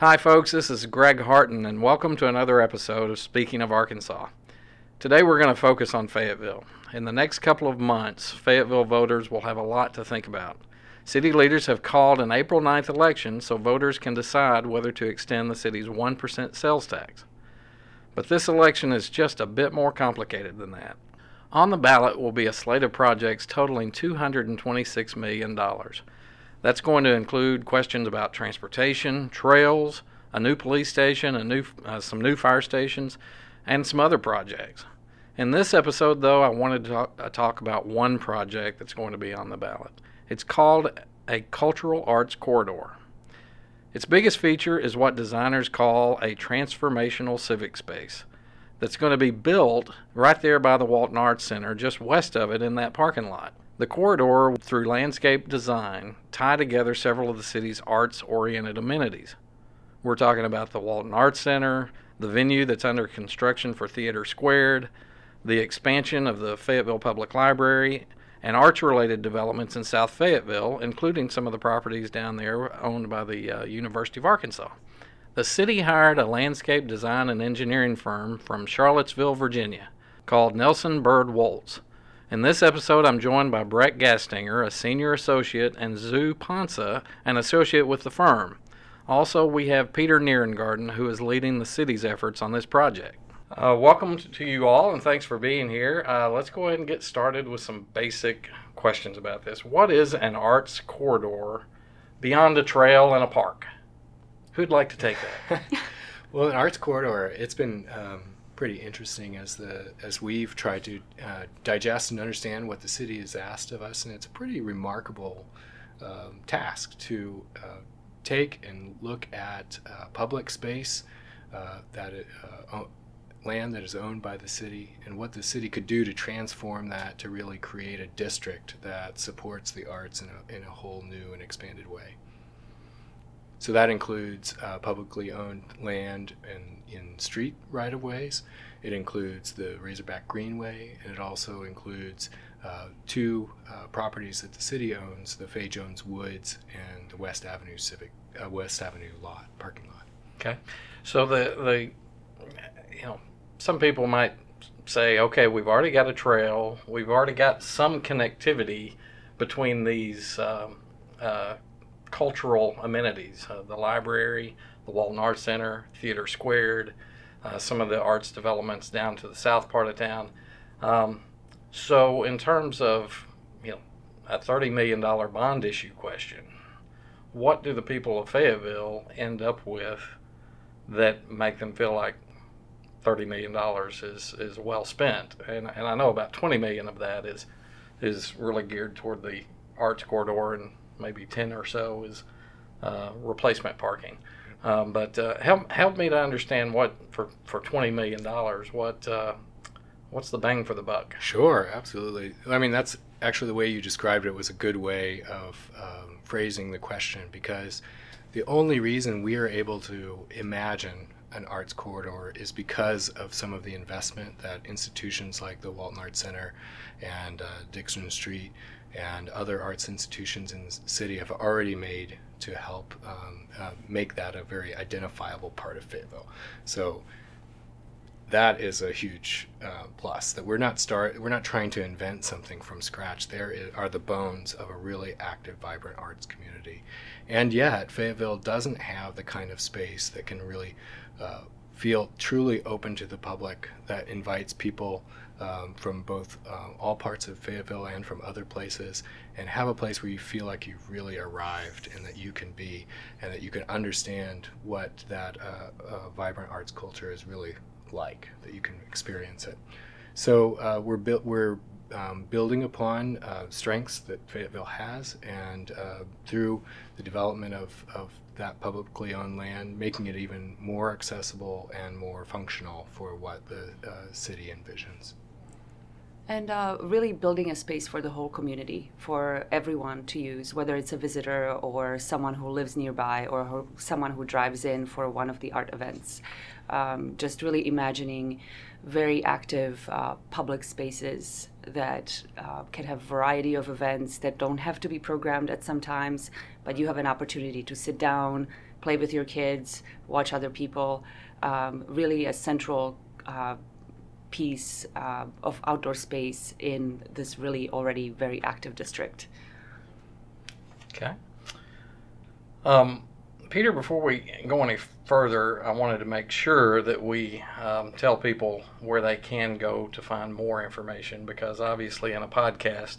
Hi, folks. This is Greg Harton, and welcome to another episode of Speaking of Arkansas. Today, we're going to focus on Fayetteville. In the next couple of months, Fayetteville voters will have a lot to think about. City leaders have called an April 9th election so voters can decide whether to extend the city's 1% sales tax. But this election is just a bit more complicated than that. On the ballot will be a slate of projects totaling $226 million. That's going to include questions about transportation, trails, a new police station, a new, uh, some new fire stations, and some other projects. In this episode, though, I wanted to talk, uh, talk about one project that's going to be on the ballot. It's called a cultural arts corridor. Its biggest feature is what designers call a transformational civic space that's going to be built right there by the Walton Arts Center, just west of it in that parking lot. The corridor, through landscape design, tie together several of the city's arts oriented amenities. We're talking about the Walton Arts Center, the venue that's under construction for TheatreSquared, the expansion of the Fayetteville Public Library, and arts related developments in South Fayetteville, including some of the properties down there owned by the uh, University of Arkansas. The city hired a landscape design and engineering firm from Charlottesville, Virginia, called Nelson Byrd Woltz. In this episode, I'm joined by Breck Gastinger, a senior associate, and Zoo Ponsa, an associate with the firm. Also, we have Peter Nierengarten, who is leading the city's efforts on this project. Uh, welcome to you all, and thanks for being here. Uh, let's go ahead and get started with some basic questions about this. What is an arts corridor beyond a trail and a park? Who'd like to take that? well, an arts corridor, it's been um, pretty interesting as the as we've tried to uh, digest and understand what the city has asked of us, and it's a pretty remarkable um, task to uh, take and look at uh, public space uh, that it, uh, land that is owned by the city and what the city could do to transform that to really create a district that supports the arts in a, in a whole new and expanded way. So that includes uh, publicly owned land and in street right of ways. It includes the Razorback Greenway, and it also includes uh, two uh, properties that the city owns: the Fay Jones Woods and the West Avenue Civic uh, West Avenue lot parking lot. Okay, so the the you know some people might say, okay, we've already got a trail, we've already got some connectivity between these um, uh, cultural amenities uh, the library, the Walton Arts Center, TheatreSquared, uh, some of the arts developments down to the south part of town. Um, so, in terms of you know a $30 million bond issue question, what do the people of Fayetteville end up with that make them feel like $30 million is, is well spent? And, and I know about 20 million of that is is really geared toward the arts corridor and maybe 10 or so is uh, replacement parking. Um, but uh, help help me to understand what for for twenty million dollars what uh, what's the bang for the buck? Sure, absolutely. I mean that's actually the way you described it was a good way of um, phrasing the question because the only reason we are able to imagine an arts corridor is because of some of the investment that institutions like the Walton Arts Center and uh, Dickson Street and other arts institutions in the city have already made to help um, uh, make that a very identifiable part of Fayetteville. So that is a huge uh, plus that we're not start we're not trying to invent something from scratch. There are the bones of a really active, vibrant arts community, and yet Fayetteville doesn't have the kind of space that can really uh, feel truly open to the public that invites people um, from both uh, all parts of Fayetteville and from other places, and have a place where you feel like you've really arrived and that you can be, and that you can understand what that uh, uh, vibrant arts culture is really like, that you can experience it. So uh, we're bu- we're um, building upon uh, strengths that Fayetteville has, and uh, through the development of, of that publicly owned land, making it even more accessible and more functional for what the uh, city envisions and uh, really building a space for the whole community for everyone to use whether it's a visitor or someone who lives nearby or someone who drives in for one of the art events um, just really imagining very active uh, public spaces that uh, can have variety of events that don't have to be programmed at some times but you have an opportunity to sit down play with your kids, watch other people. Um, really, a central uh, piece uh, of outdoor space in this really already very active district. Okay. Um, Peter, before we go any further, I wanted to make sure that we um, tell people where they can go to find more information because obviously, in a podcast,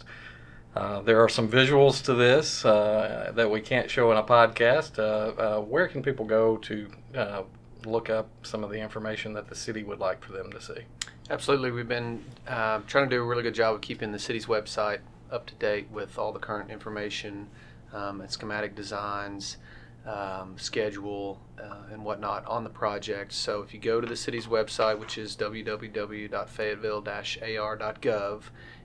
uh, there are some visuals to this uh, that we can't show in a podcast. Uh, uh where can people go to uh, look up some of the information that the city would like for them to see? Absolutely. We've been uh, trying to do a really good job of keeping the city's website up to date with all the current information um, and schematic designs um, schedule uh, and whatnot on the project. So if you go to the city's website, which is www.fayetteville-ar.gov,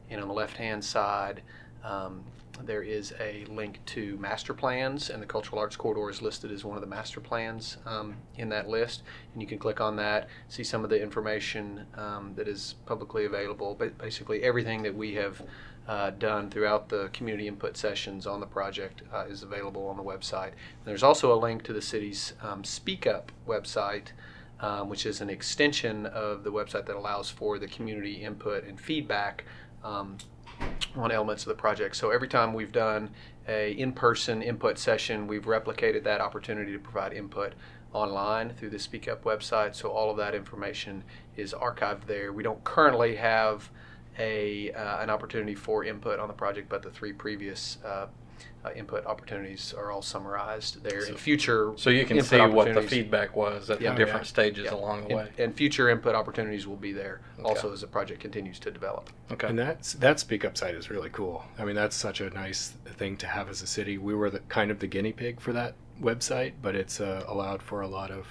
and on the left-hand side, um, there is a link to master plans, and the Cultural Arts Corridor is listed as one of the master plans um, in that list. And you can click on that, see some of the information um, that is publicly available. But basically, everything that we have uh, done throughout the community input sessions on the project uh, is available on the website. And there's also a link to the city's um, Speak Up website, um, which is an extension of the website that allows for the community input and feedback um, on elements of the project. So every time we've done a in-person input session, we've replicated that opportunity to provide input online through the Speak Up website. So all of that information is archived there. We don't currently have a uh, an opportunity for input on the project, but the three previous uh, uh, input opportunities are all summarized there. So, in future, so you can see what the feedback was at yeah, the different yeah, stages yeah. along the and, way. And future input opportunities will be there okay. also as the project continues to develop. Okay. And that that Speak Up site is really cool. I mean, that's such a nice thing to have as a city. We were the kind of the guinea pig for that website, but it's uh, allowed for a lot of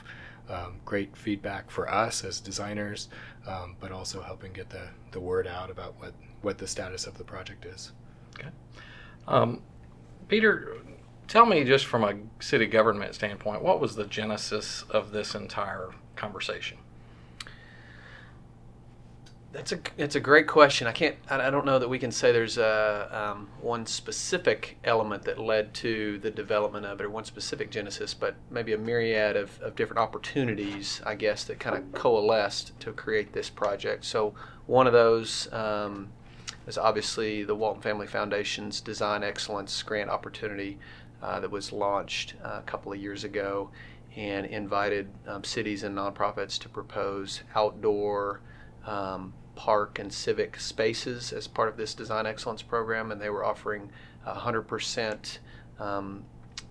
um, great feedback for us as designers, um, but also helping get the, the word out about what, what the status of the project is. Okay. Um, Peter, tell me just from a city government standpoint, what was the genesis of this entire conversation? That's a it's a great question. I can't I don't know that we can say there's a um, one specific element that led to the development of it or one specific genesis, but maybe a myriad of, of different opportunities, I guess, that kind of coalesced to create this project. So one of those um, is obviously the Walton Family Foundation's Design Excellence Grant opportunity uh, that was launched uh, a couple of years ago and invited um, cities and nonprofits to propose outdoor um, park and civic spaces as part of this design excellence program, and they were offering 100% um,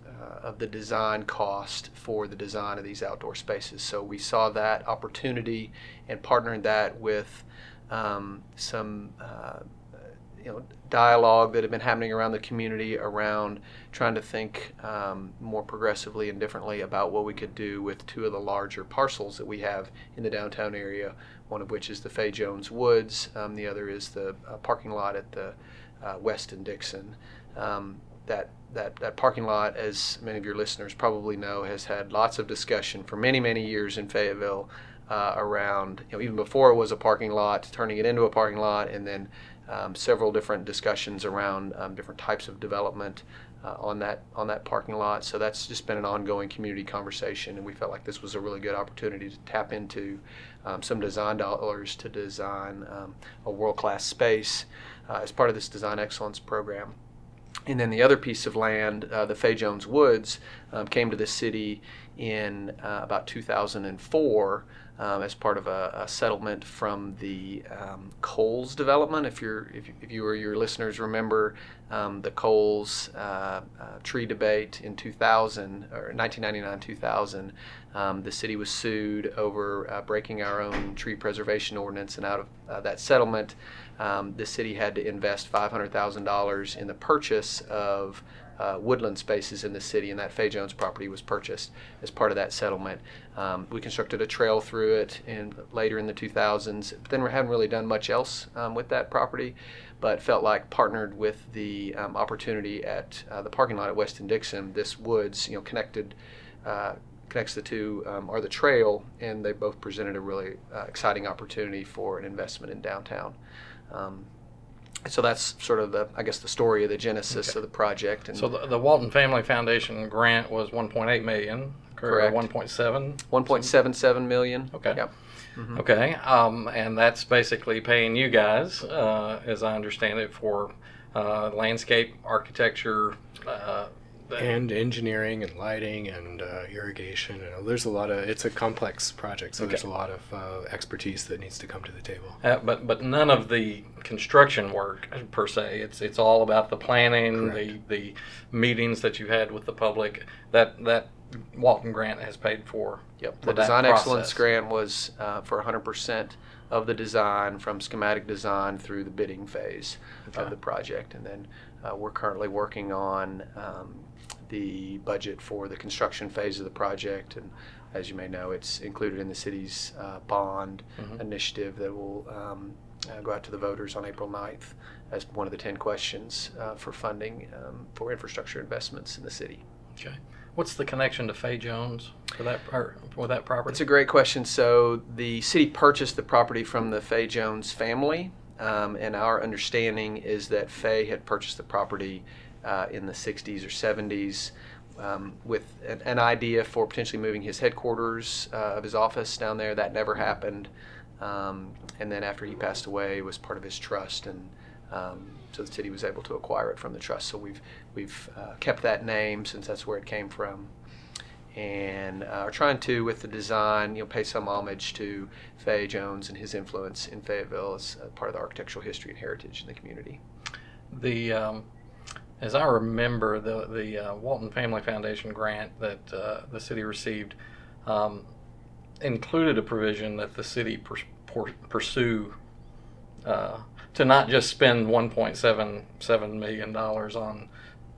uh, of the design cost for the design of these outdoor spaces. So we saw that opportunity and partnered that with um, some uh, you know dialogue that had been happening around the community around trying to think um, more progressively and differently about what we could do with two of the larger parcels that we have in the downtown area one of which is the Fay Jones Woods. Um, the other is the uh, parking lot at the uh, Weston Dickson. Um, that, that, that parking lot, as many of your listeners probably know, has had lots of discussion for many, many years in Fayetteville uh, around, you know, even before it was a parking lot, turning it into a parking lot, and then um, several different discussions around um, different types of development uh, on that on that parking lot. So that's just been an ongoing community conversation, and we felt like this was a really good opportunity to tap into um, some design dollars to design um, a world-class space uh, as part of this design excellence program. And then the other piece of land, uh, the Fay Jones Woods, um, came to the city in uh, about 2004 um, as part of a, a settlement from the um, Coles development. If you're if, if you or your listeners remember um, the Coles uh, uh, tree debate in 2000 or 1999 2000, um, the city was sued over uh, breaking our own tree preservation ordinance, and out of uh, that settlement, um, the city had to invest $500,000 in the purchase of uh, woodland spaces in the city, and that Fay Jones property was purchased as part of that settlement. Um, we constructed a trail through it in, later in the 2000s, but then we haven't really done much else um, with that property, but felt like partnered with the um, opportunity at uh, the parking lot at Weston Dickson, this woods, you know, connected. Uh, connects the two um, are the trail, and they both presented a really uh, exciting opportunity for an investment in downtown. Um, so that's sort of the, I guess, the story of the genesis okay. of the project. And so the, the, Walton Family Foundation grant was 1.8 million, Correct. 1.7. 1.77 million. Okay. Yep. Okay, um, and that's basically paying you guys, uh, as I understand it, for uh, landscape architecture. Uh, the- and engineering and lighting and uh, irrigation. You know, there's a lot of. It's a complex project, so there's a lot of uh, expertise that needs to come to the table. Uh, but but none of the construction work per se. It's it's all about the planning, Correct. the the meetings that you had with the public. That that Walton Grant has paid for. Yep. for The that design excellence grant was uh, for 100% of the design from schematic design through the bidding phase Okay. of the project. And then uh, we're currently working on um, the budget for the construction phase of the project. And as you may know, it's included in the city's uh, bond Mhm. initiative that will um, uh, go out to the voters on April 9th as one of the 10 questions uh, for funding um, for infrastructure investments in the city. Okay. What's the connection to Fay Jones for that for that property? It's a great question. So the city purchased the property from the Fay Jones family, um, and our understanding is that Fay had purchased the property uh, in the 60s or 70s um, with an, an idea for potentially moving his headquarters uh, of his office down there. That never happened. Um, and then after he passed away, it was part of his trust, and um, so the city was able to acquire it from the trust. So we've we've uh, kept that name since that's where it came from and uh, are trying to, with the design, you know, pay some homage to Fay Jones and his influence in Fayetteville as part of the architectural history and heritage in the community. the um, as I remember the the uh, Walton Family Foundation grant that uh, the city received um, included a provision that the city pers- por- pursue uh, to not just spend 1.77 million dollars on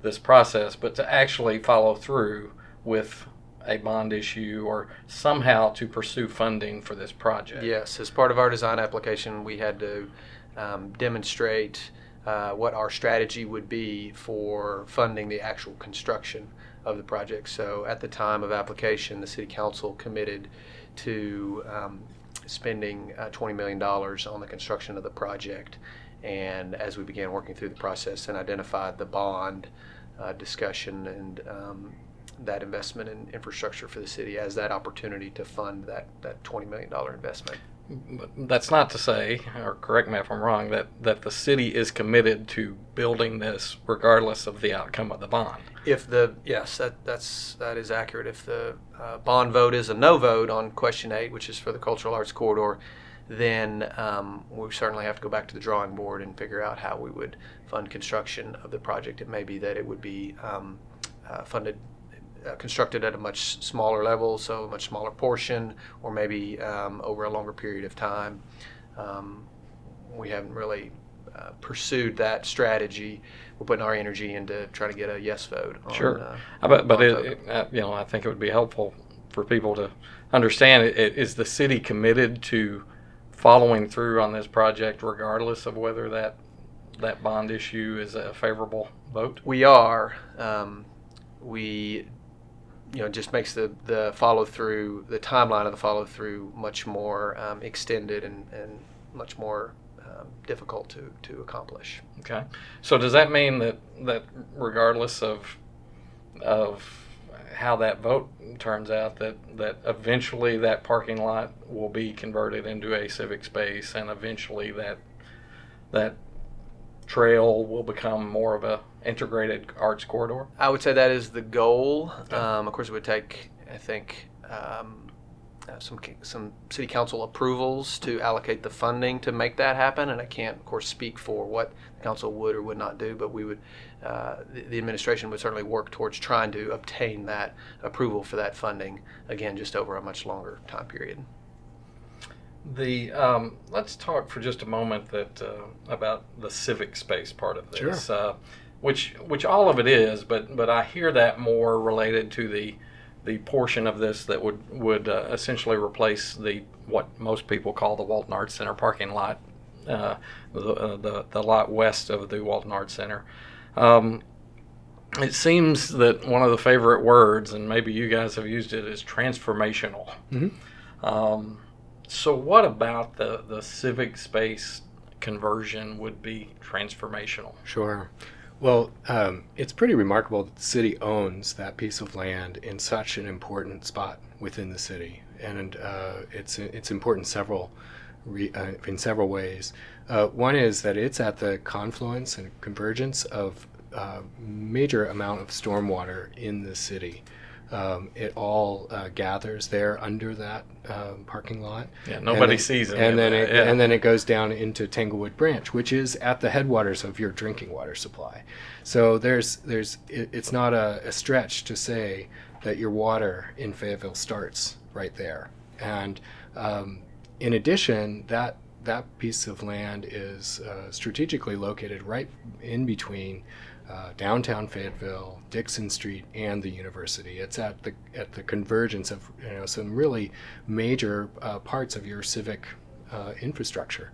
this process, but to actually follow through with a bond issue or somehow to pursue funding for this project. Yes, as part of our design application, we had to um, demonstrate uh, what our strategy would be for funding the actual construction of the project. So at the time of application, the city council committed to um, spending uh, $20 million on the construction of the project. And as we began working through the process and identified the bond uh, discussion and um, that investment in infrastructure for the city as that opportunity to fund that, that $20 million investment. That's not to say, or correct me if I'm wrong, that, that the city is committed to building this regardless of the outcome of the bond. If the, yes, that, that's, that is accurate. If the uh, bond vote is a no vote on question eight, which is for the cultural arts corridor, then um, we certainly have to go back to the drawing board and figure out how we would fund construction of the project. It may be that it would be um, uh, funded, uh, constructed at a much smaller level, so a much smaller portion, or maybe um, over a longer period of time. Um, we haven't really uh, pursued that strategy. We're putting our energy into trying to get a yes vote. On, Sure. uh, But, but it, it, uh, you know, I think it would be helpful for people to understand, i- i- is the city committed to following through on this project regardless of whether that, that bond issue is a favorable vote? We are. Um, we, you know, just makes the, the follow through, the timeline of the follow through much more um, extended and, and much more um, difficult to, to accomplish. Okay. So does that mean that, that regardless of, of how that vote turns out, that, that eventually that parking lot will be converted into a civic space and eventually that, that trail will become more of a integrated arts corridor? I would say that is the goal. Um, of course, it would take, I think, um, uh, some some city council approvals to allocate the funding to make that happen. And I can't, of course, speak for what the council would or would not do, but we would, uh, the, the administration would certainly work towards trying to obtain that approval for that funding. Again, just over a much longer time period. The um, let's talk for just a moment that uh, about the civic space part of this, uh, which which all of it is, but but I hear that more related to the the portion of this that would would uh, essentially replace the what most people call the Walton Arts Center parking lot, uh, the, uh, the the lot west of the Walton Arts Center. Um, it seems that one of the favorite words, and maybe you guys have used it, is transformational. Mhm. Um, so, what about the, the civic space conversion would be transformational? Sure. Well, um, it's pretty remarkable that the city owns that piece of land in such an important spot within the city, and uh, it's it's important several re, uh, in several ways. Uh, one is that it's at the confluence and convergence of uh, major amount of stormwater in the city. Um, it all uh, gathers there under that uh, parking lot. Yeah, nobody then, sees it. And then that, it, yeah. and then it goes down into Tanglewood Branch, which is at the headwaters of your drinking water supply. So there's there's it, it's not a, a stretch to say that your water in Fayetteville starts right there. And um, in addition, that that piece of land is uh, strategically located right in between uh, downtown Fayetteville, Dickson Street, and the university. It's at the at the convergence of you know some really major uh, parts of your civic uh, infrastructure.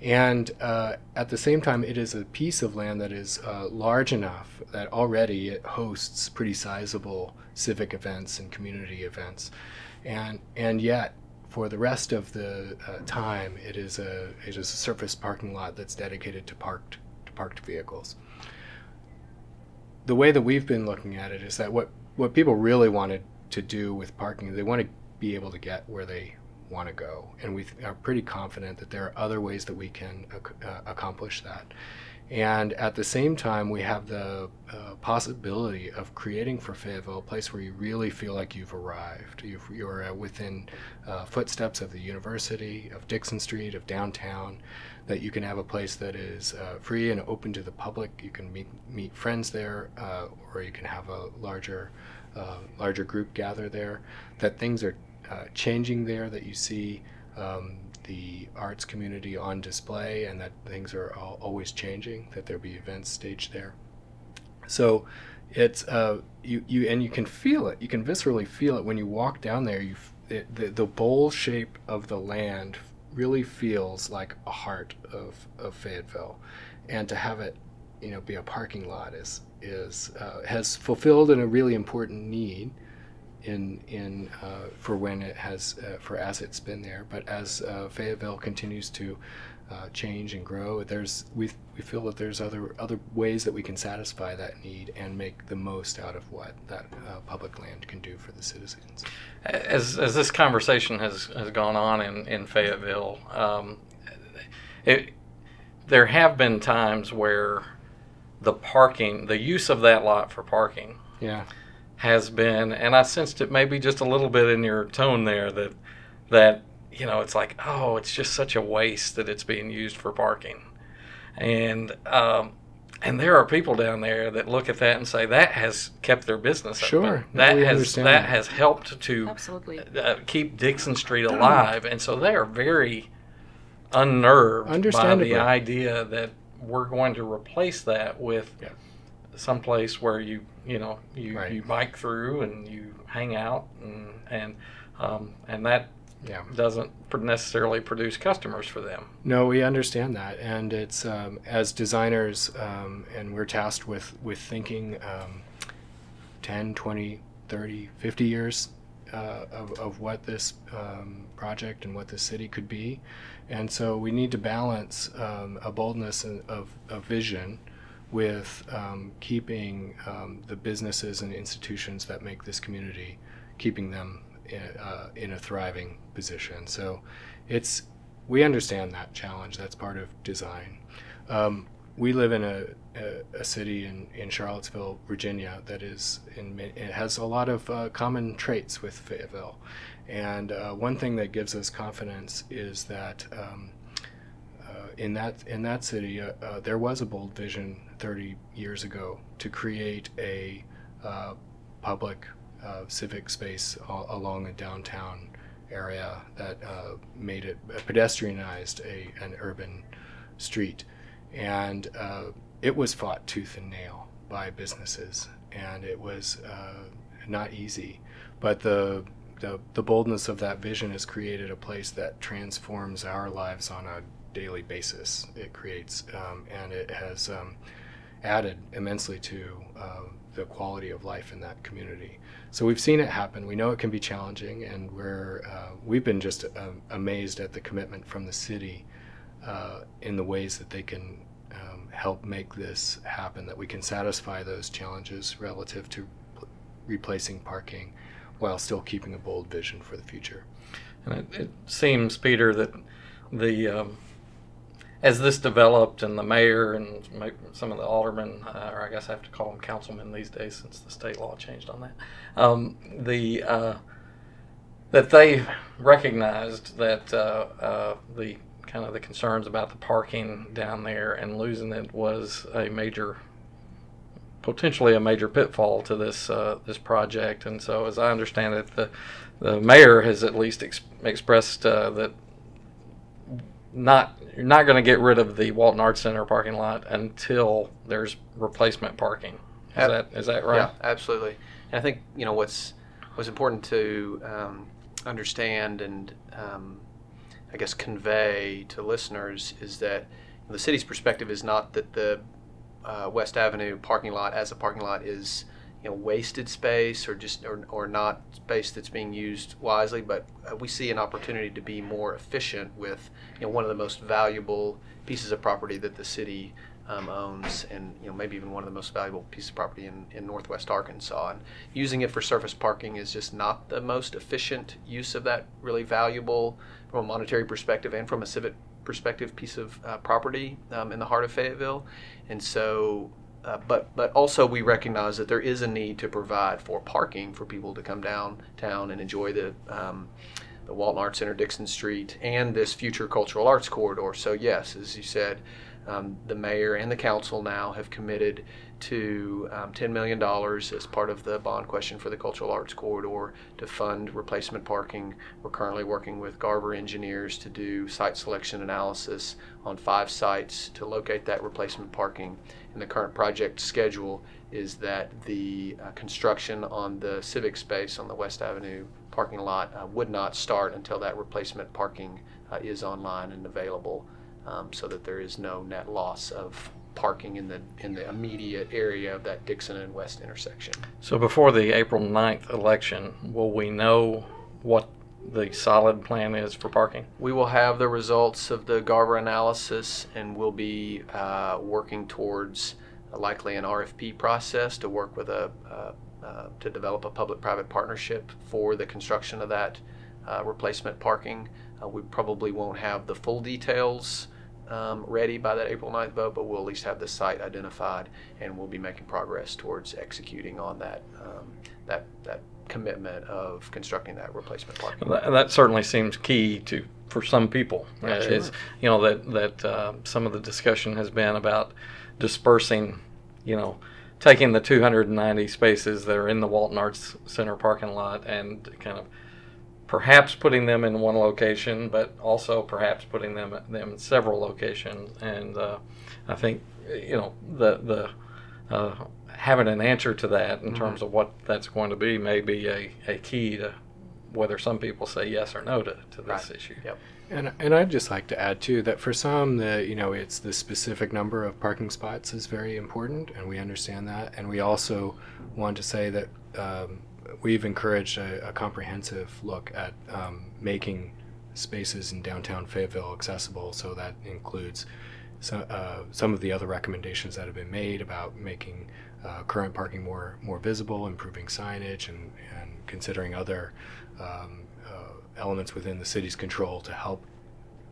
And uh, at the same time, it is a piece of land that is uh, large enough that already it hosts pretty sizable civic events and community events, and and yet for the rest of the uh, time, it is a it is a surface parking lot that's dedicated to parked to parked vehicles. The way that we've been looking at it is that what what people really wanted to do with parking, they want to be able to get where they want to go, and we are pretty confident that there are other ways that we can uh, accomplish that. And at the same time, we have the uh, possibility of creating for Fayetteville a place where you really feel like you've arrived. You've, you're uh, within uh, footsteps of the university, of Dickson Street, of downtown, that you can have a place that is uh, free and open to the public. You can meet, meet friends there, uh, or you can have a larger, uh, larger group gather there. That things are changing there, that you see. Um, the arts community on display and that things are always changing, that there'll be events staged there. So it's uh, you, you and you can feel it. You can viscerally feel it when you walk down there. You it, the, the bowl shape of the land really feels like a heart of, of Fayetteville, and to have it, you know, be a parking lot is is uh, has fulfilled in a really important need in in uh, for when it has uh, for as it's been there. But as uh, Fayetteville continues to uh, change and grow, there's we we feel that there's other other ways that we can satisfy that need and make the most out of what that uh, public land can do for the citizens. As as this conversation has has gone on in in Fayetteville, um, it, there have been times where the parking, the use of that lot for parking, Yeah. has been, and I sensed it maybe just a little bit in your tone there that that you know it's like oh it's just such a waste that it's being used for parking, and um, and there are people down there that look at that and say that has kept their business Sure. open. That has understand that that. has helped to Absolutely. uh, keep Dickson Street alive, and so they are very unnerved by the idea that we're going to replace that with Yeah. someplace where you you know you, Right. you bike through and you hang out and and um, and that Yeah. doesn't necessarily produce customers for them. No, we understand that, and it's um, as designers, um, and we're tasked with with thinking um, 10, 20, 30, 50 years uh, of, of what this um, project and what the city could be, and so we need to balance um, a boldness of, of vision with um, keeping um, the businesses and institutions that make this community, keeping them uh, in a thriving position. So it's we understand that challenge. That's part of design. Um, we live in a, a, a city in, in Charlottesville, Virginia, that is in it has a lot of uh, common traits with Fayetteville, and uh, one thing that gives us confidence is that. Um, uh, in that in that city, uh, uh, there was a bold vision 30 years ago to create a public uh, civic space a- along a downtown area that uh, made it uh, pedestrianized a an urban street, and uh, it was fought tooth and nail by businesses, and it was uh, not easy, but the the, the boldness of that vision has created a place that transforms our lives on a daily basis. It creates, um, and it has um, added immensely to uh, the quality of life in that community. So we've seen it happen. We know it can be challenging, and we're uh, we've been just um, amazed at the commitment from the city uh, in the ways that they can um, help make this happen, that we can satisfy those challenges relative to pl- replacing parking while still keeping a bold vision for the future. And it, it seems, Peter, that the um, as this developed, and the mayor and some of the aldermen, uh, or I guess I have to call them councilmen these days since the state law changed on that, um, the uh, that they recognized that uh, uh, the kind of the concerns about the parking down there and losing it was a major potentially a major pitfall to this uh, this project. And so, as I understand it, the the mayor has at least ex- expressed uh, that not you're not going to get rid of the Walton Arts Center parking lot until there's replacement parking. Is Ab- that is that right? Yeah, absolutely. And I think you know what's what's important to um, understand and um, I guess convey to listeners is that the city's perspective is not that the uh, West Avenue parking lot as a parking lot is you know wasted space or just or, or not space that's being used wisely, but uh, we see an opportunity to be more efficient with you know one of the most valuable pieces of property that the city um, owns, and you know maybe even one of the most valuable pieces of property in, in Northwest Arkansas. And using it for surface parking is just not the most efficient use of that really valuable, from a monetary perspective and from a civic perspective, piece of uh, property um, in the heart of Fayetteville. And so, uh, but but also we recognize that there is a need to provide for parking for people to come downtown and enjoy the. Um, the Walton Arts Center, Dickson Street, and this future cultural arts corridor. So, yes, as you said, um, the mayor and the council now have committed to um, $10 million as part of the bond question for the cultural arts corridor to fund replacement parking. We're currently working with Garver engineers to do site selection analysis on five sites to locate that replacement parking. And the current project schedule is that the uh, construction on the civic space on the West Avenue parking lot uh, would not start until that replacement parking uh, is online and available um, so that there is no net loss of parking in the in the immediate area of that Dickson and West intersection. So before the April 9th election, will we know what the solid plan is for parking? We will have the results of the Garver analysis, and we'll be uh, working towards likely an RFP process to work with a uh, uh, to develop a public-private partnership for the construction of that uh, replacement parking. Uh, we probably won't have the full details um, ready by that April 9th vote, but we'll at least have the site identified, and we'll be making progress towards executing on that um, that that commitment of constructing that replacement parking. That, that certainly seems key to for some people. Yeah, sure. Is you know that that uh, some of the discussion has been about dispersing, you know, taking the 290 spaces that are in the Walton Arts Center parking lot and kind of perhaps putting them in one location, but also perhaps putting them them in several locations. And uh, I think you know the the uh, having an answer to that in terms of what that's going to be may be a, a key to whether some people say yes or no to, to this Right. issue. Yep. And, and I'd just like to add too that for some, the you know it's the specific number of parking spots is very important, and we understand that. And we also want to say that um, we've encouraged a, a comprehensive look at um, making spaces in downtown Fayetteville accessible. So that includes some uh, some of the other recommendations that have been made about making uh, current parking more more visible, improving signage, and and considering other um, uh, elements within the city's control to help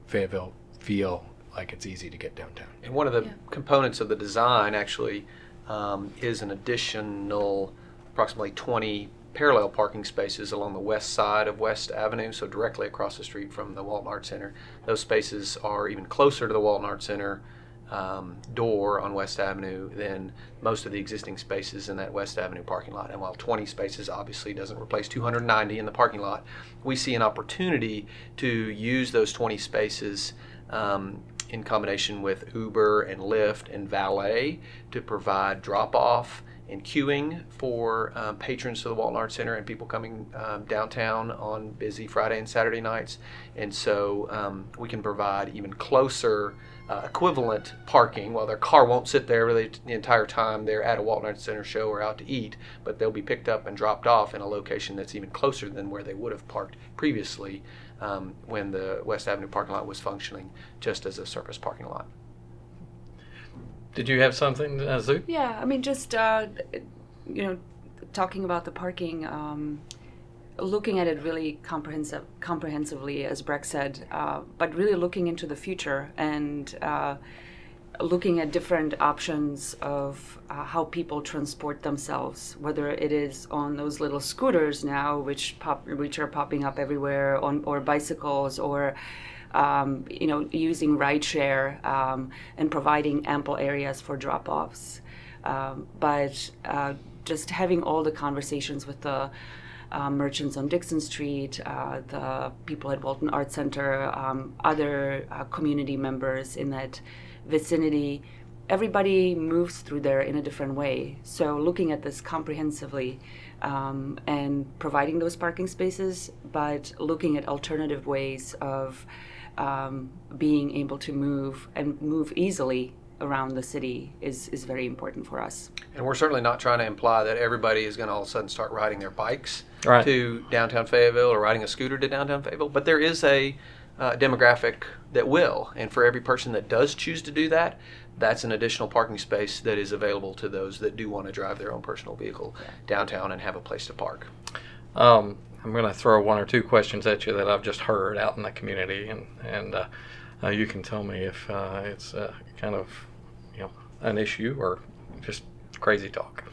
Fayetteville feel like it's easy to get downtown. And one of the Yeah. components of the design actually um, is an additional approximately 20 parallel parking spaces along the west side of West Avenue, so directly across the street from the Walton Arts Center. Those spaces are even closer to the Walton Arts Center um, door on West Avenue than most of the existing spaces in that West Avenue parking lot. And while 20 spaces obviously doesn't replace 290 in the parking lot, we see an opportunity to use those 20 spaces um, in combination with Uber and Lyft and valet to provide drop off and queuing for um, patrons to the Walton Arts Center and people coming um, downtown on busy Friday and Saturday nights. And so um, we can provide even closer uh, equivalent parking. While their car won't sit there really the entire time they're at a Walton Arts Center show or out to eat, but they'll be picked up and dropped off in a location that's even closer than where they would have parked previously um, when the West Avenue parking lot was functioning just as a surface parking lot. Did you have something, uh? Yeah, I mean, just uh, you know, talking about the parking, um, looking at it really comprehensive, comprehensively, as Breck said, uh, but really looking into the future and uh, looking at different options of uh, how people transport themselves, whether it is on those little scooters now, which pop, which are popping up everywhere, on or bicycles, or um, you know, using rideshare um, and providing ample areas for drop-offs. Um, but uh, just having all the conversations with the uh, merchants on Dickson Street, uh, the people at Walton Art Center, um, other uh, community members in that vicinity, everybody moves through there in a different way. So looking at this comprehensively um, and providing those parking spaces, but looking at alternative ways of um, being able to move and move easily around the city is, is very important for us. And we're certainly not trying to imply that everybody is going to all of a sudden start riding their bikes Right. to downtown Fayetteville or riding a scooter to downtown Fayetteville, but there is a uh, demographic that will. And for every person that does choose to do that, that's an additional parking space that is available to those that do want to drive their own personal vehicle downtown and have a place to park. Um, I'm going to throw one or two questions at you that I've just heard out in the community, and and uh, uh, you can tell me if uh, it's uh, kind of you know an issue or just crazy talk.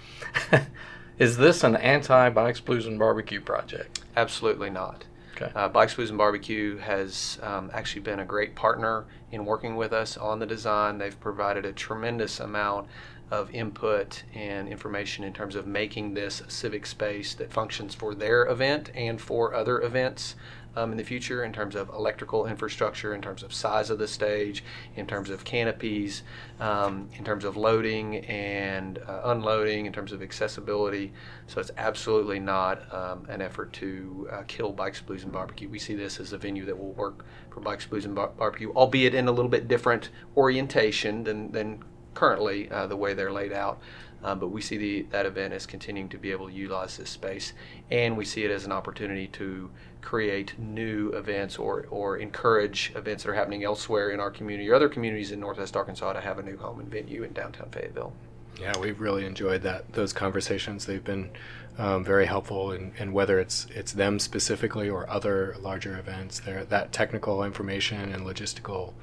Is this an anti-bikes, blues, and barbecue project? Absolutely not. Okay. Uh, Bikes, Blues, and Barbecue has um, actually been a great partner in working with us on the design. They've provided a tremendous amount of input and information in terms of making this a civic space that functions for their event and for other events um, in the future in terms of electrical infrastructure, in terms of size of the stage, in terms of canopies, um, in terms of loading and uh, unloading, in terms of accessibility. So it's absolutely not um, an effort to uh, kill Bikes, Blues, and Barbecue. We see this as a venue that will work for Bikes, Blues, and Bar- Barbecue, albeit in a little bit different orientation than, than currently uh, the way they're laid out. Uh, but we see the, that event as continuing to be able to utilize this space, and we see it as an opportunity to create new events or, or encourage events that are happening elsewhere in our community or other communities in Northwest Arkansas to have a new home and venue in downtown Fayetteville. Yeah, we've really enjoyed that those conversations. They've been um, very helpful, and whether it's it's them specifically or other larger events, there that technical information and logistical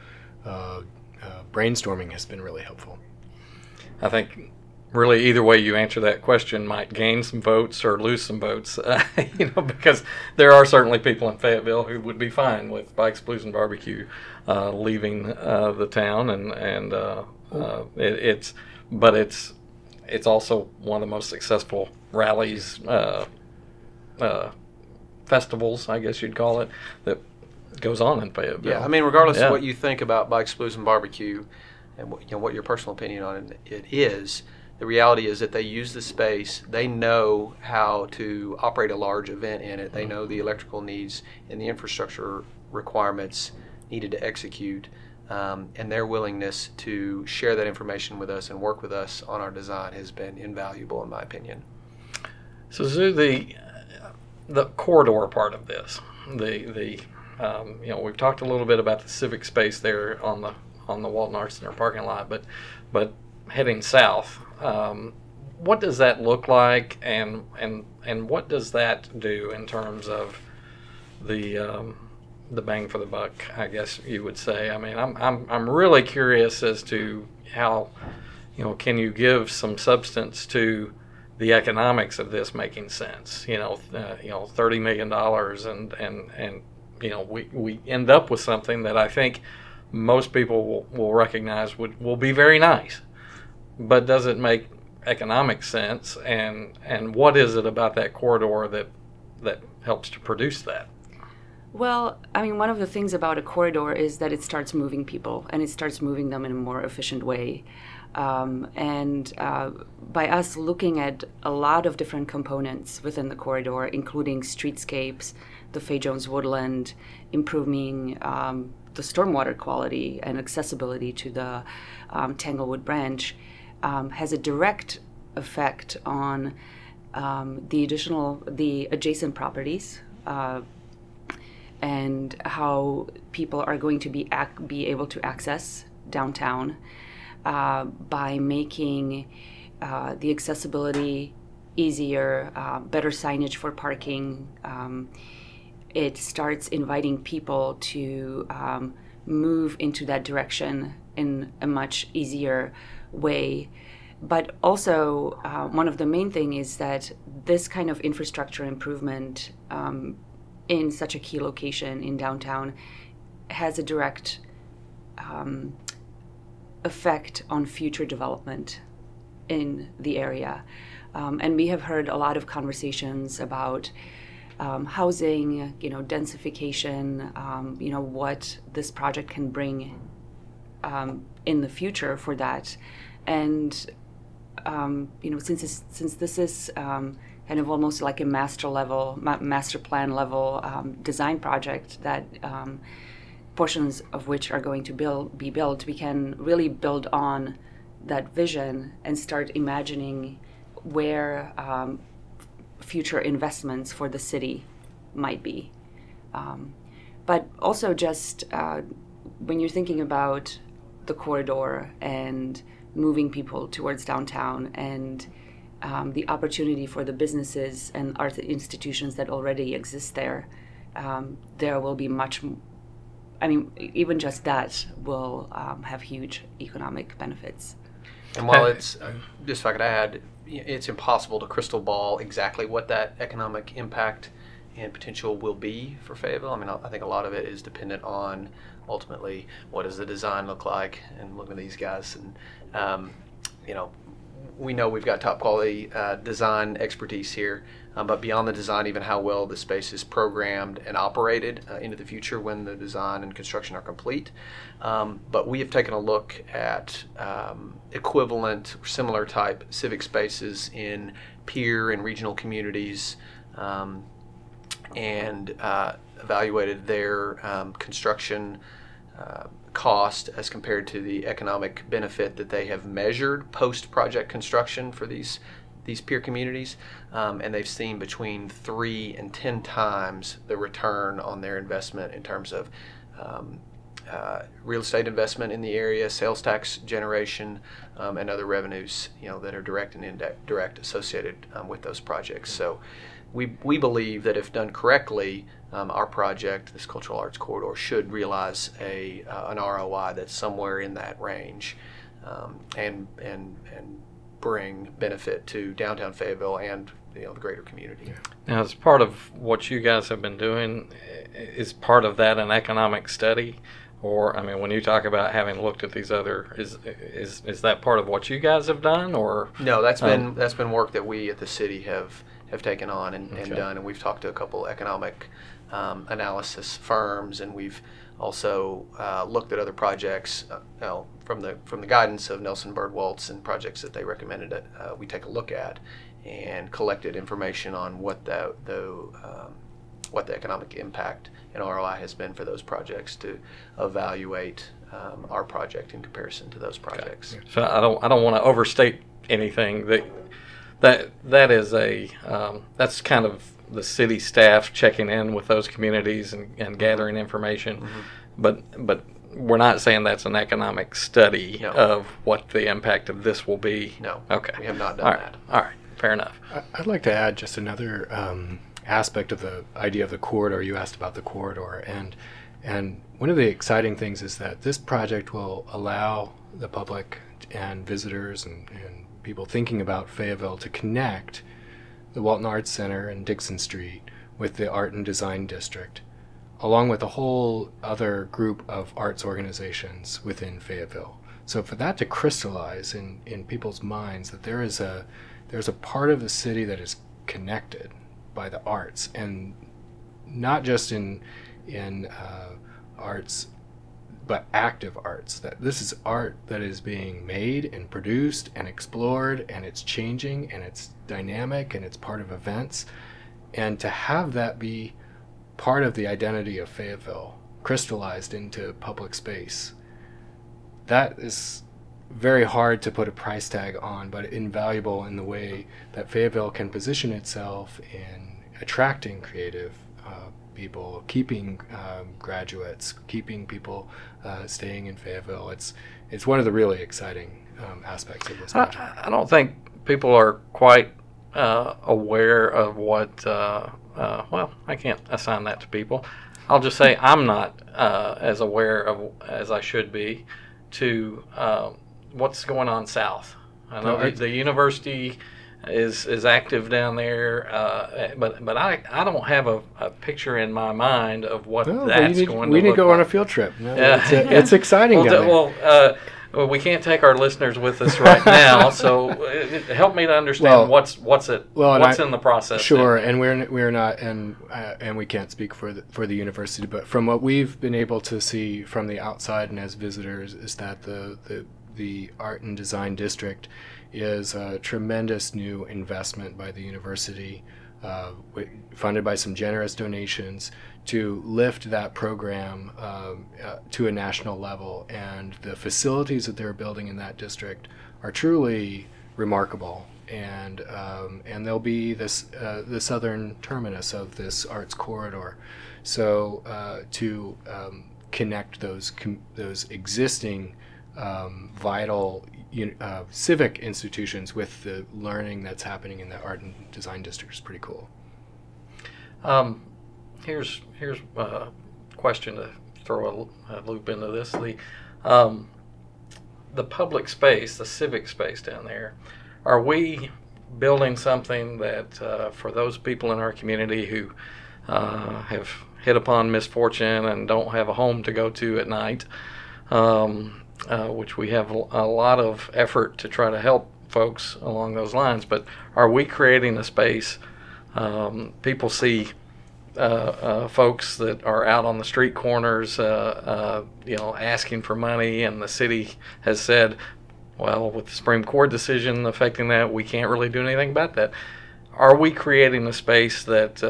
uh, uh, brainstorming has been really helpful. I think really either way you answer that question might gain some votes or lose some votes, uh, you know, because there are certainly people in Fayetteville who would be fine with Bikes, Blues, and Barbecue uh, leaving uh, the town, and and uh, it, it's but it's it's also one of the most successful rallies, uh, uh, festivals, I guess you'd call it, that goes on in Fayetteville. Yeah, I mean, regardless Yeah. of what you think about Bikes, Blues, and Barbecue, and what, you know what your personal opinion on it, is, the reality is that they use the space. They know how to operate a large event in it. They know the electrical needs and the infrastructure requirements needed to execute. Um, and their willingness to share that information with us and work with us on our design has been invaluable, in my opinion. So, Zoo, the the corridor part of this, the the um, you know, we've talked a little bit about the civic space there on the on the Walton Arts Center parking lot, but but heading south, um, what does that look like, and and and what does that do in terms of the um, the bang for the buck? I guess you would say. I mean, I'm I'm I'm really curious as to how you know can you give some substance to the economics of this making sense. You know, uh, you know, thirty million dollars, and and and you know, we we end up with something that I think most people will, will recognize would will be very nice, but does it make economic sense? And and what is it about that corridor that that helps to produce that? Well, I mean, one of the things about a corridor is that it starts moving people and it starts moving them in a more efficient way. Um, and uh, by us looking at a lot of different components within the corridor, including streetscapes, the Fay Jones woodland, improving um, the stormwater quality and accessibility to the um, Tanglewood branch, um, has a direct effect on um, the additional, the adjacent properties. Uh, and how people are going to be ac- be able to access downtown. uh, by making uh, the accessibility easier, uh, better signage for parking. Um, it starts inviting people to um, move into that direction in a much easier way. But also, uh, one of the main thing is that this kind of infrastructure improvement um, in such a key location in downtown has a direct um, effect on future development in the area. Um, and we have heard a lot of conversations about um, housing, you know, densification, um, you know, what this project can bring um, in the future for that. And, um, you know, since this, since this is um, kind of almost like a master level, ma- master plan level design project that portions of which are going to build, be built, we can really build on that vision and start imagining where um, future investments for the city might be. Um, but also, just uh, when you're thinking about the corridor and moving people towards downtown and um, the opportunity for the businesses and art institutions that already exist there, um, there will be much. I mean, even just that will um, have huge economic benefits. And while it's, uh, just if I could add, it's impossible to crystal ball exactly what that economic impact and potential will be for Fayetteville. I mean, I think a lot of it is dependent on ultimately what does the design look like. And looking at these guys, and um, you know, we know we've got top quality uh, design expertise here. Um, but beyond the design, even how well the space is programmed and operated uh, into the future when the design and construction are complete. Um, but we have taken a look at um, equivalent, similar type civic spaces in peer and regional communities um, and uh, evaluated their um, construction. Uh, cost as compared to the economic benefit that they have measured post project construction for these these peer communities, um, and they've seen between three and ten times the return on their investment in terms of um, uh, real estate investment in the area, sales tax generation, um, and other revenues, you know, that are direct and indirect associated um, with those projects. So, we we believe that if done correctly, um, our project, this cultural arts corridor, should realize a uh, an ROI that's somewhere in that range, um, and and and bring benefit to downtown Fayetteville and you know the greater community. Now, as part of what you guys have been doing, is part of that an economic study, or I mean, when you talk about having looked at these other, is is is that part of what you guys have done, or no? That's um, been that's been work that we at the city have have taken on and, okay. and done, and we've talked to a couple economic um, analysis firms, and we've also uh, looked at other projects. Uh, you know, from the from the guidance of Nelson Byrd Woltz and projects that they recommended, it, uh, we take a look at and collected information on what the, the um, what the economic impact and ROI has been for those projects to evaluate um, our project in comparison to those projects. Okay. So I don't I don't want to overstate anything that that that is a um, that's kind of the city staff checking in with those communities and, and gathering information, mm-hmm. but but we're not saying that's an economic study no. of what the impact of this will be. No. Okay. We have not done All right. that. All right. Fair enough. I'd like to add just another um, aspect of the idea of the corridor. You asked about the corridor, and and one of the exciting things is that this project will allow the public and visitors and, and people thinking about Fayetteville to connect the Walton Arts Center and Dickson Street with the Art and Design District along with a whole other group of arts organizations within Fayetteville. So for that to crystallize in, in people's minds that there is a there's a part of the city that is connected by the arts and not just in in uh, arts but active arts that this is art that is being made and produced and explored and it's changing and it's dynamic and it's part of events and to have that be part of the identity of Fayetteville crystallized into public space. That is very hard to put a price tag on, but invaluable in the way that Fayetteville can position itself in attracting creative uh, people, keeping um, graduates, keeping people uh, staying in Fayetteville. It's it's one of the really exciting um, aspects of this project. I, I don't think people are quite uh, aware of what. Uh, uh, well, I can't assign that to people. I'll just say I'm not uh, as aware of as I should be to uh, what's going on south. I know No, the, the university is is active down there, uh, but but I, I don't have a, a picture in my mind of what No, that's need, going we to need to go on a field trip. No, Yeah. it's, it's exciting well, well, uh, well, we can't take our listeners with us right now, so uh, help me to understand Well- what's what's it well, what's I- in the process. Sure, and we're we're not, and uh, and we can't speak for the, for the university, but from what we've been able to see from the outside and as visitors, is that the the the art and design district is a tremendous new investment by the university, uh, funded by some generous donations to lift that program um, uh, to a national level, and the facilities that they're building in that district are truly remarkable and um, and they'll be this uh, the southern terminus of this arts corridor. So uh, to um, connect those com- those existing um, vital uh, civic institutions with the learning that's happening in the art and design district is pretty cool. Um, here's here's a question to throw a, a loop into this. The um, the public space, the civic space down there, are we building something that uh, for those people in our community who uh, have hit upon misfortune and don't have a home to go to at night, um, uh, which we have a lot of effort to try to help folks along those lines. But are we creating a space? Um, people see uh, uh, folks that are out on the street corners, uh, uh, you know, asking for money, and the city has said, well, with the Supreme Court decision affecting that, we can't really do anything about that. Are we creating a space that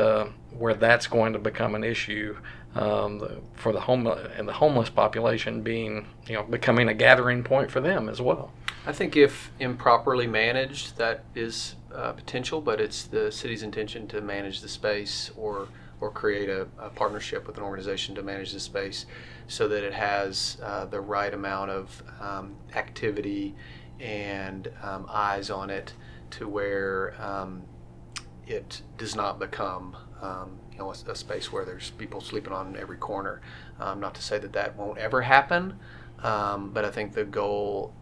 where that's going to become an issue um, the, for the home and the homeless population being, you know, becoming a gathering point for them as well? I think if improperly managed, that is uh, potential, but it's the city's intention to manage the space or or create a, a partnership with an organization to manage the space so that it has uh, the right amount of um, activity and um, eyes on it to where um, it does not become um, know a, a space where there's people sleeping on every corner. Um, not to say that that won't ever happen, um, but I think the goal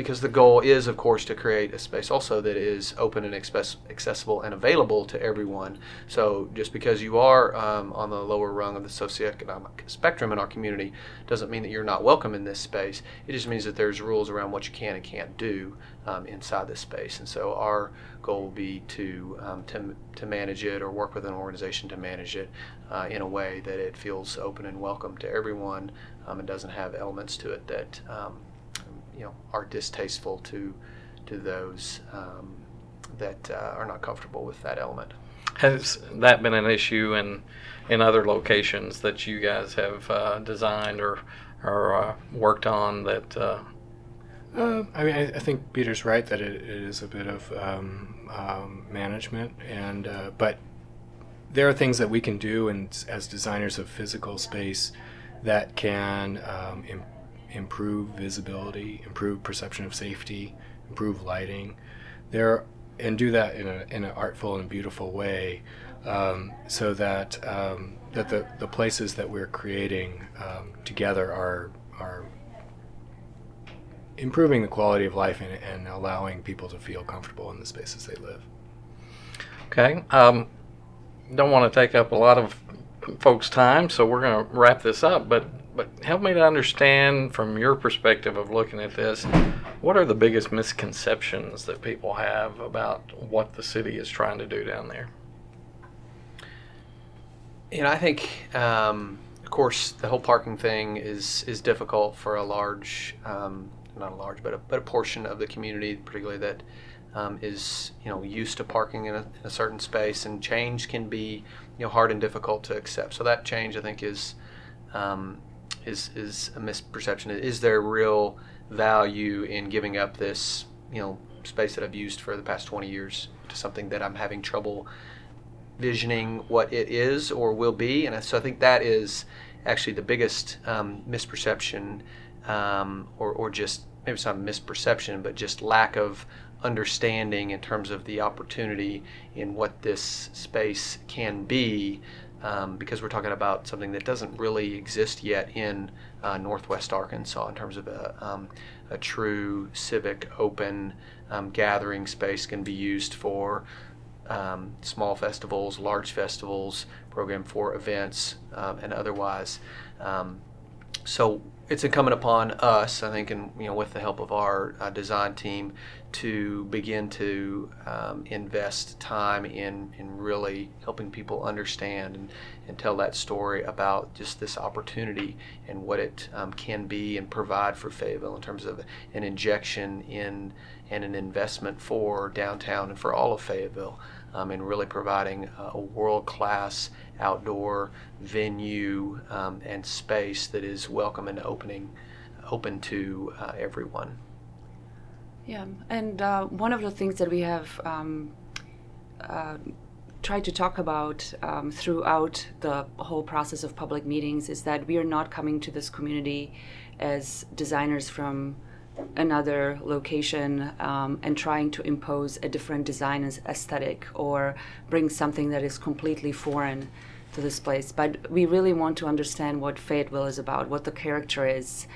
because the goal is, of course, to create a space also that is open and accessible and available to everyone. So just because you are um, on the lower rung of the socioeconomic spectrum in our community doesn't mean that you're not welcome in this space. It just means that there's rules around what you can and can't do um, inside this space. And so our goal will be to, um, to, to manage it or work with an organization to manage it uh, in a way that it feels open and welcome to everyone um, and doesn't have elements to it that um, you know are distasteful to to those um, that uh, are not comfortable with that element. Has that been an issue in in other locations that you guys have uh, designed or or uh, worked on that? Uh, Uh, I mean, I, I think Peter's right that it, it is a bit of um, um, management, and uh, but there are things that we can do, and as designers of physical space, that can um, im- improve visibility, improve perception of safety, improve lighting. There and do that in a in an artful and beautiful way, um, so that um, that the, the places that we're creating um, together are are improving the quality of life and, and allowing people to feel comfortable in the spaces they live. okay. Um, don't want to take up a lot of folks' time, so we're going to wrap this up. But but help me to understand from your perspective of looking at this, what are the biggest misconceptions that people have about what the city is trying to do down there? And I think, um, of course, the whole parking thing is is difficult for a large, um, not a large, but a, but a portion of the community, particularly that um, is you know used to parking in a, in a certain space, and change can be you know hard and difficult to accept. So that change, I think, is um, is is a misperception. Is there real value in giving up this you know space that I've used for the past 20 years to something that I'm having trouble visioning what it is or will be. And so I think that is actually the biggest um, misperception, um, or, or just maybe it's not misperception, but just lack of understanding in terms of the opportunity in what this space can be. Um, because we're talking about something that doesn't really exist yet in uh, Northwest Arkansas in terms of a, um, a true civic open um, gathering space can be used for um, small festivals, large festivals, program for events, um, and otherwise. Um, so it's incumbent upon us, I think, and you know, with the help of our uh, design team, to begin to um, invest time in in really helping people understand and, and tell that story about just this opportunity and what it um, can be and provide for Fayetteville in terms of an injection in and an investment for downtown and for all of Fayetteville um, and really providing a world class outdoor venue um, and space that is welcome and opening, open to uh, everyone. Yeah, and uh, one of the things that we have um, uh, tried to talk about um, throughout the whole process of public meetings is that we are not coming to this community as designers from another location um, and trying to impose a different design aesthetic or bring something that is completely foreign to this place. But we really want to understand what Fayetteville is about, what the character is,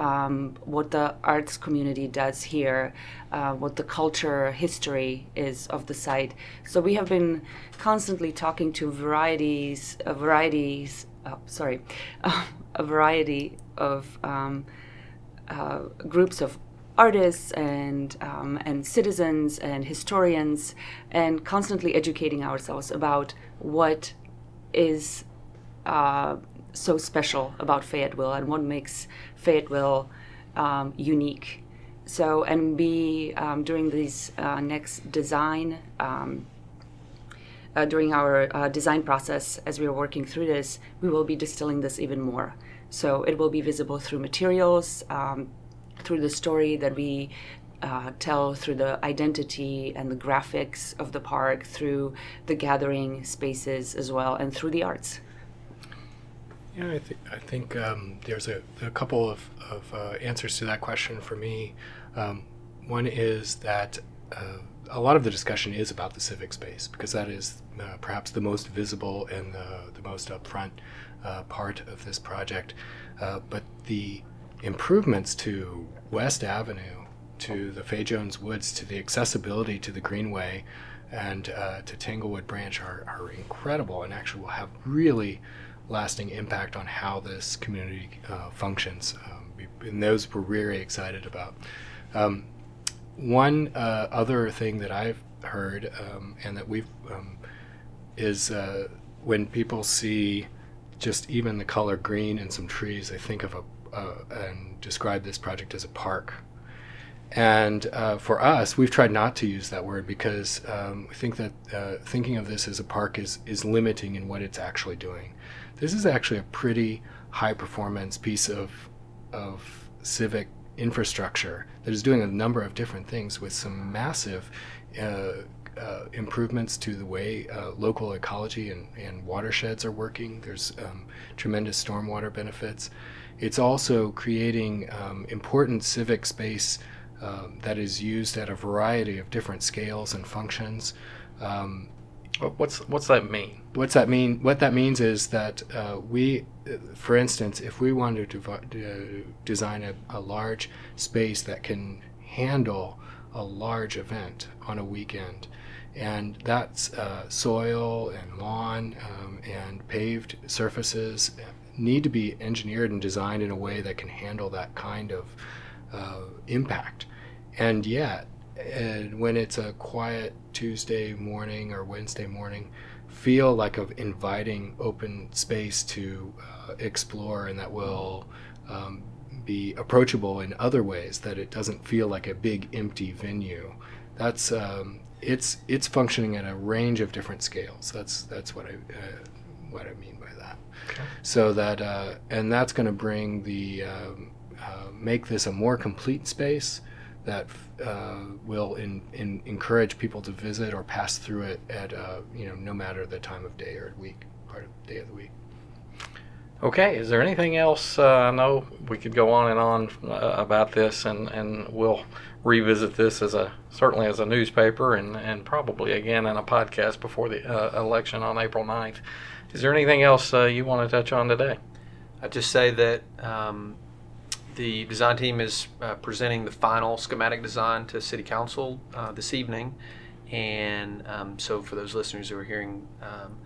um, what the arts community does here, uh, what the culture history is of the site. So we have been constantly talking to varieties, uh, varieties, oh, sorry, a variety of. Um, uh, groups of artists and um, and citizens and historians, and constantly educating ourselves about what is uh, so special about Fayetteville and what makes Fayetteville um, unique. So, and we um, during this uh, next design. Um, uh, during our uh, design process, as we are working through this, we will be distilling this even more. So it will be visible through materials, um, through the story that we uh, tell through the identity and the graphics of the park, through the gathering spaces as well, and through the arts. Yeah, I, th- I think um, there's a, a, couple of, of uh, answers to that question for me. Um, one is that uh, a lot of the discussion is about the civic space because that is uh, perhaps the most visible and the, the most upfront uh, part of this project. Uh, but the improvements to West Avenue, to the Fay Jones Woods, to the accessibility to the Greenway, and uh, to Tanglewood Branch are, are incredible and actually will have really lasting impact on how this community uh, functions. Um, and those we're really excited about. Um, one uh, other thing that I've heard um, and that we've um, is uh, when people see just even the color green and some trees, they think of a and describe this project as a park. And uh, for us, we've tried not to use that word because um, we think that uh, thinking of this as a park is is limiting in what it's actually doing. This is actually a pretty high performance piece of of civic infrastructure that is doing a number of different things with some massive uh, uh, improvements to the way uh, local ecology and, and, watersheds are working. There's um, tremendous stormwater benefits. It's also creating um, important civic space um, that is used at a variety of different scales and functions. Um, what's what's that mean? What's that mean? What that means is that uh, we, for instance, if we wanted to, design a, a large space that can handle a large event on a weekend, and that's uh, soil and lawn um, and paved surfaces need to be engineered and designed in a way that can handle that kind of uh, impact. And yet, and when it's a quiet Tuesday morning or Wednesday morning, feel like of inviting open space to uh, explore and that will um, be approachable in other ways that it doesn't feel like a big empty venue. That's um, it's it's functioning at a range of different scales. That's that's what i uh, what i mean by that. Okay. so that uh, and that's going to bring the um, uh, make this a more complete space that uh, will in, in, encourage people to visit or pass through it at uh, you know no matter the time of day or week, part of day of the week. Okay, is there anything else? Uh, I know we could go on and on uh, about this, and, and we'll revisit this as a certainly as a newspaper and, and probably again in a podcast before the uh, election on April 9th. Is there anything else uh, you want to touch on today? I'd just say that um, the design team is uh, presenting the final schematic design to City Council uh, this evening. And um, so, for those listeners who are hearing um,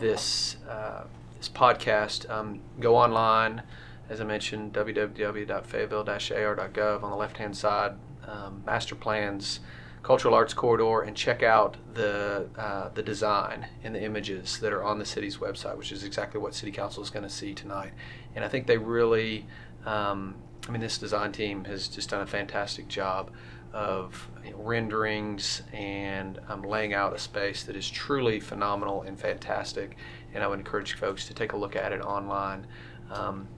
this, uh, this podcast, um, go online. As I mentioned, www.fayetteville-ar.gov on the left hand side, um, master plans, cultural arts corridor, and check out the, uh, the design and the images that are on the city's website, which is exactly what City Council is going to see tonight. And I think they really um, I mean, this design team has just done a fantastic job of you know, renderings and um, laying out a space that is truly phenomenal and fantastic. And I would encourage folks to take a look at it online, um,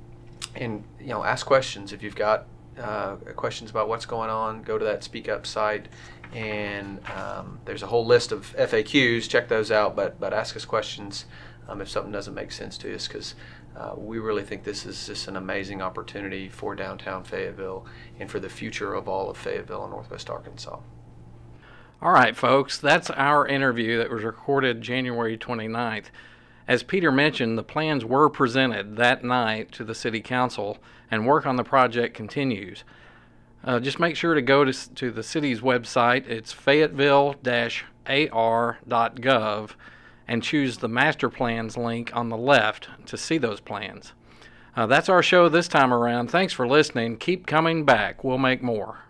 and you know, ask questions if you've got uh, questions about what's going on. Go to that Speak Up site, and um, there's a whole list of FAQs. Check those out, but but ask us questions um, if something doesn't make sense to us, because uh, we really think this is just an amazing opportunity for downtown Fayetteville and for the future of all of Fayetteville and Northwest Arkansas. All right, folks, that's our interview that was recorded January 29th. As Peter mentioned, the plans were presented that night to the City Council, and work on the project continues. Uh, just make sure to go to, to the city's website. It's fayetteville ar.gov and choose the master plans link on the left to see those plans. Uh, that's our show this time around. Thanks for listening. Keep coming back. We'll make more.